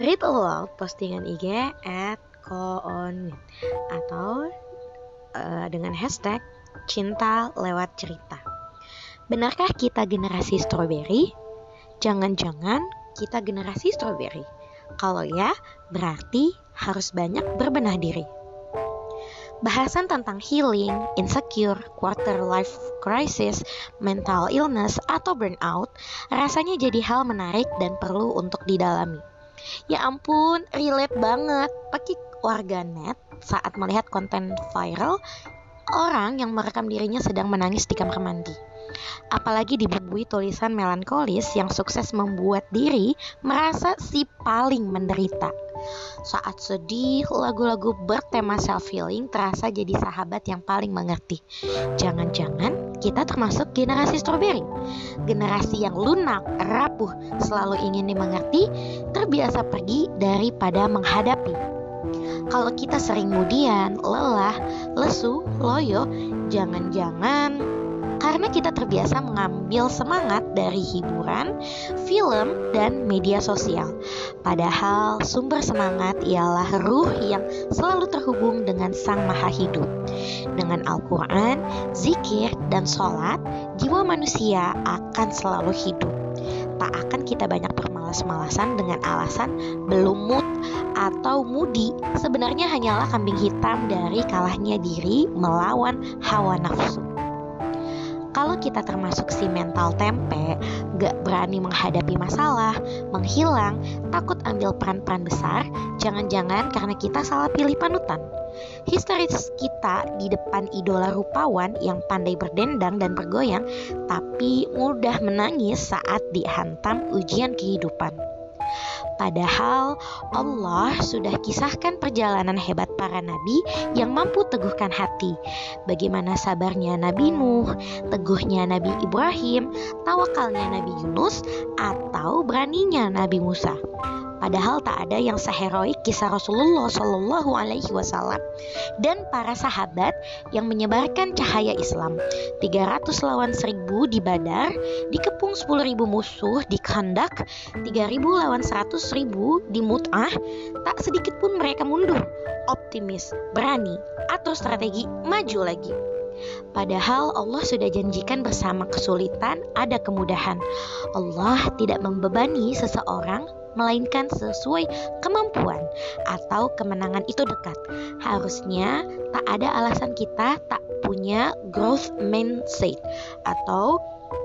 Read aloud postingan IG at atau uh, dengan hashtag cinta lewat cerita. Benarkah kita generasi strawberry? Jangan-jangan kita generasi strawberry. Kalau ya, berarti harus banyak berbenah diri. Bahasan tentang healing, insecure, quarter life crisis, mental illness, atau burnout rasanya jadi hal menarik dan perlu untuk didalami. Ya ampun, relate banget. Pakai warganet saat melihat konten viral orang yang merekam dirinya sedang menangis di kamar mandi. Apalagi dibumbui tulisan melankolis yang sukses membuat diri merasa si paling menderita. Saat sedih, lagu-lagu bertema self-healing terasa jadi sahabat yang paling mengerti. Jangan-jangan kita termasuk generasi strawberry. Generasi yang lunak, rapuh, selalu ingin dimengerti, terbiasa pergi daripada menghadapi. Kalau kita sering kemudian lelah, lesu, loyo, jangan-jangan kita terbiasa mengambil semangat dari hiburan, film, dan media sosial. Padahal sumber semangat ialah ruh yang selalu terhubung dengan Sang Maha Hidup. Dengan Al-Quran, zikir, dan sholat, jiwa manusia akan selalu hidup. Tak akan kita banyak bermalas-malasan dengan alasan belum mood atau mudi sebenarnya hanyalah kambing hitam dari kalahnya diri melawan hawa nafsu. Kalau kita termasuk si mental tempe, gak berani menghadapi masalah, menghilang, takut ambil peran-peran besar, jangan-jangan karena kita salah pilih panutan. Histeris kita di depan idola rupawan yang pandai berdendang dan bergoyang, tapi mudah menangis saat dihantam ujian kehidupan. Padahal Allah sudah kisahkan perjalanan hebat para nabi yang mampu teguhkan hati. Bagaimana sabarnya Nabi Nuh, teguhnya Nabi Ibrahim, tawakalnya Nabi Yunus, atau beraninya Nabi Musa. Padahal tak ada yang seheroik kisah Rasulullah Shallallahu Alaihi Wasallam dan para sahabat yang menyebarkan cahaya Islam. 300 lawan 1000 di Badar, dikepung 10.000 musuh di Khandak, 3000 lawan 100.000 di Mut'ah, tak sedikit pun mereka mundur. Optimis, berani, atau strategi maju lagi. Padahal Allah sudah janjikan bersama kesulitan ada kemudahan. Allah tidak membebani seseorang melainkan sesuai kemampuan atau kemenangan itu dekat. Harusnya tak ada alasan kita tak punya growth mindset atau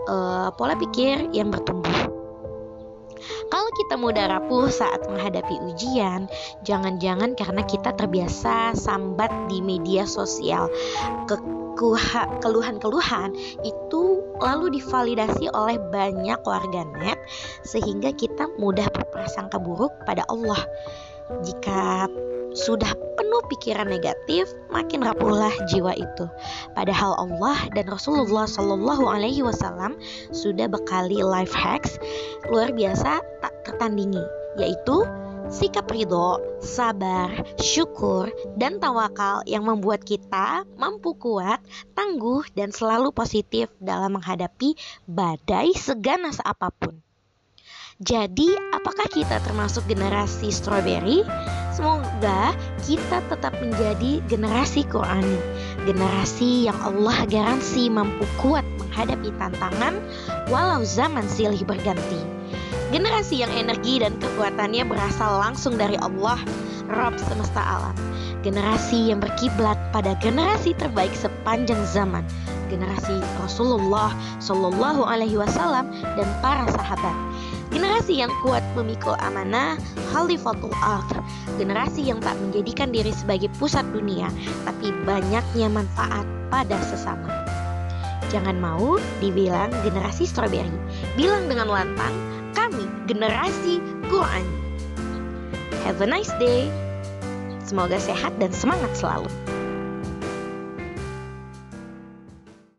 uh, pola pikir yang bertumbuh. Kalau kita mudah rapuh saat menghadapi ujian, jangan-jangan karena kita terbiasa sambat di media sosial. Keluhan-keluhan itu lalu divalidasi oleh banyak warganet sehingga kita mudah berprasangka buruk pada Allah. Jika sudah penuh pikiran negatif, makin rapuhlah jiwa itu. Padahal Allah dan Rasulullah Shallallahu Alaihi Wasallam sudah bekali life hacks luar biasa tak tertandingi, yaitu sikap ridho, sabar, syukur, dan tawakal yang membuat kita mampu kuat, tangguh, dan selalu positif dalam menghadapi badai seganas apa pun. Jadi, apakah kita termasuk generasi strawberry? Semoga kita tetap menjadi generasi Qurani, generasi yang Allah garansi mampu kuat menghadapi tantangan walau zaman silih berganti. Generasi yang energi dan kekuatannya berasal langsung dari Allah, Rob semesta alam. Generasi yang berkiblat pada generasi terbaik sepanjang zaman, generasi Rasulullah Shallallahu Alaihi Wasallam dan para sahabat. Generasi yang kuat memikul amanah Khalifatul Ard Generasi yang tak menjadikan diri sebagai pusat dunia Tapi banyaknya manfaat pada sesama Jangan mau dibilang generasi strawberry Bilang dengan lantang generasi Quran. Have a nice day. Semoga sehat dan semangat selalu.